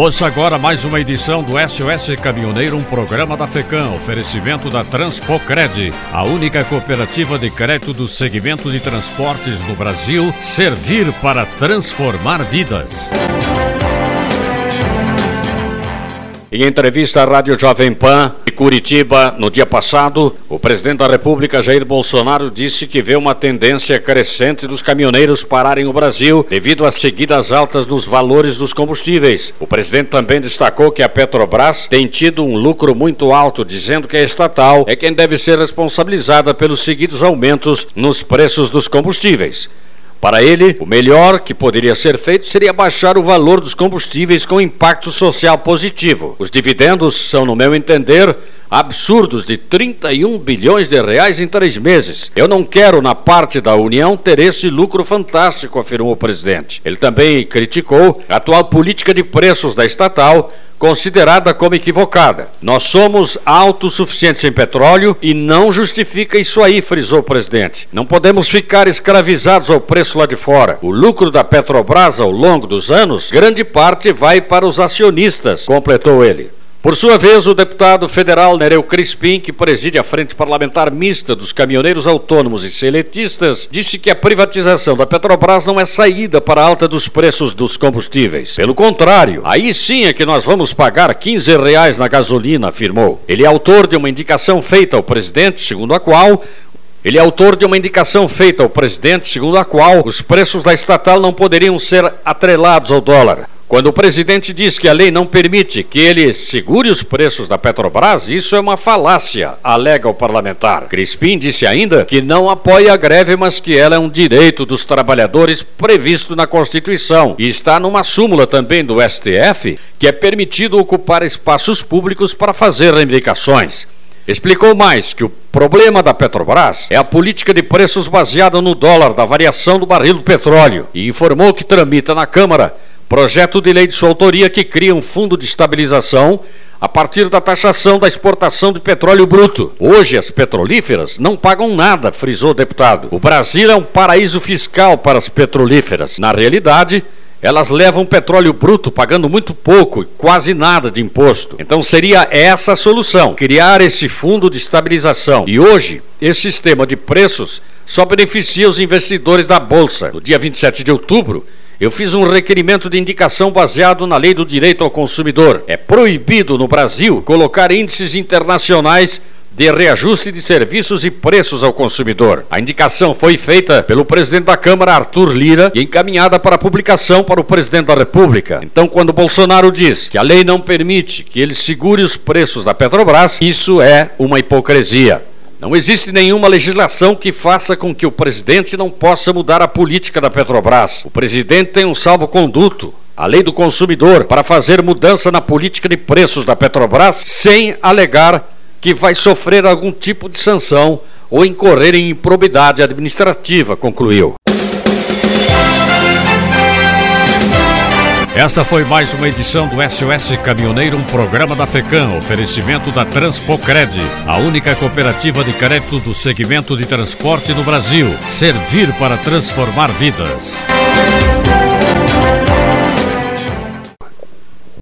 Ouça agora mais uma edição do SOS Caminhoneiro, um programa da FECAM, oferecimento da Transpocred, a única cooperativa de crédito do segmento de transportes no Brasil, servir para transformar vidas. Em entrevista à Rádio Jovem Pan de Curitiba, no dia passado, o presidente da República, Jair Bolsonaro, disse que vê uma tendência crescente dos caminhoneiros pararem o Brasil devido às seguidas altas nos valores dos combustíveis. O presidente também destacou que a Petrobras tem tido um lucro muito alto, dizendo que a estatal é quem deve ser responsabilizada pelos seguidos aumentos nos preços dos combustíveis. Para ele, o melhor que poderia ser feito seria baixar o valor dos combustíveis com impacto social positivo. Os dividendos são, no meu entender, absurdos de 31 bilhões de reais em três meses. Eu não quero, na parte da União, ter esse lucro fantástico, afirmou o presidente. Ele também criticou a atual política de preços da estatal considerada como equivocada. Nós somos autossuficientes em petróleo e não justifica isso aí, frisou o presidente. Não podemos ficar escravizados ao preço lá de fora. O lucro da Petrobras ao longo dos anos, grande parte vai para os acionistas, completou ele. Por sua vez, o deputado federal Nereu Crispim, que preside a Frente Parlamentar Mista dos Caminhoneiros Autônomos e Seletistas, disse que a privatização da Petrobras não é saída para a alta dos preços dos combustíveis. Pelo contrário, aí sim é que nós vamos pagar 15 reais na gasolina, afirmou. Ele é autor de uma indicação feita ao presidente, segundo a qual ele é autor de uma indicação feita ao presidente, segundo a qual os preços da estatal não poderiam ser atrelados ao dólar. Quando o presidente diz que a lei não permite que ele segure os preços da Petrobras, isso é uma falácia, alega o parlamentar. Crispim disse ainda que não apoia a greve, mas que ela é um direito dos trabalhadores previsto na Constituição e está numa súmula também do STF que é permitido ocupar espaços públicos para fazer reivindicações. Explicou mais que o problema da Petrobras é a política de preços baseada no dólar da variação do barril do petróleo e informou que tramita na Câmara Projeto de lei de sua autoria que cria um fundo de estabilização a partir da taxação da exportação de petróleo bruto. Hoje, as petrolíferas não pagam nada, frisou o deputado. O Brasil é um paraíso fiscal para as petrolíferas. Na realidade, elas levam petróleo bruto pagando muito pouco e quase nada de imposto. Então seria essa a solução: criar esse fundo de estabilização. E hoje, esse sistema de preços só beneficia os investidores da Bolsa. No dia 27 de outubro, eu fiz um requerimento de indicação baseado na lei do direito ao consumidor. É proibido no Brasil colocar índices internacionais de reajuste de serviços e preços ao consumidor. A indicação foi feita pelo presidente da Câmara, Arthur Lira, e encaminhada para publicação para o presidente da República. Então, quando Bolsonaro diz que a lei não permite que ele segure os preços da Petrobras, isso é uma hipocrisia. Não existe nenhuma legislação que faça com que o presidente não possa mudar a política da Petrobras. O presidente tem um salvo-conduto, a lei do consumidor, para fazer mudança na política de preços da Petrobras sem alegar que vai sofrer algum tipo de sanção ou incorrer em improbidade administrativa, concluiu. Esta foi mais uma edição do SOS Caminhoneiro, um programa da FECAM, oferecimento da Transpocred, a única cooperativa de crédito do segmento de transporte no Brasil. Servir para transformar vidas.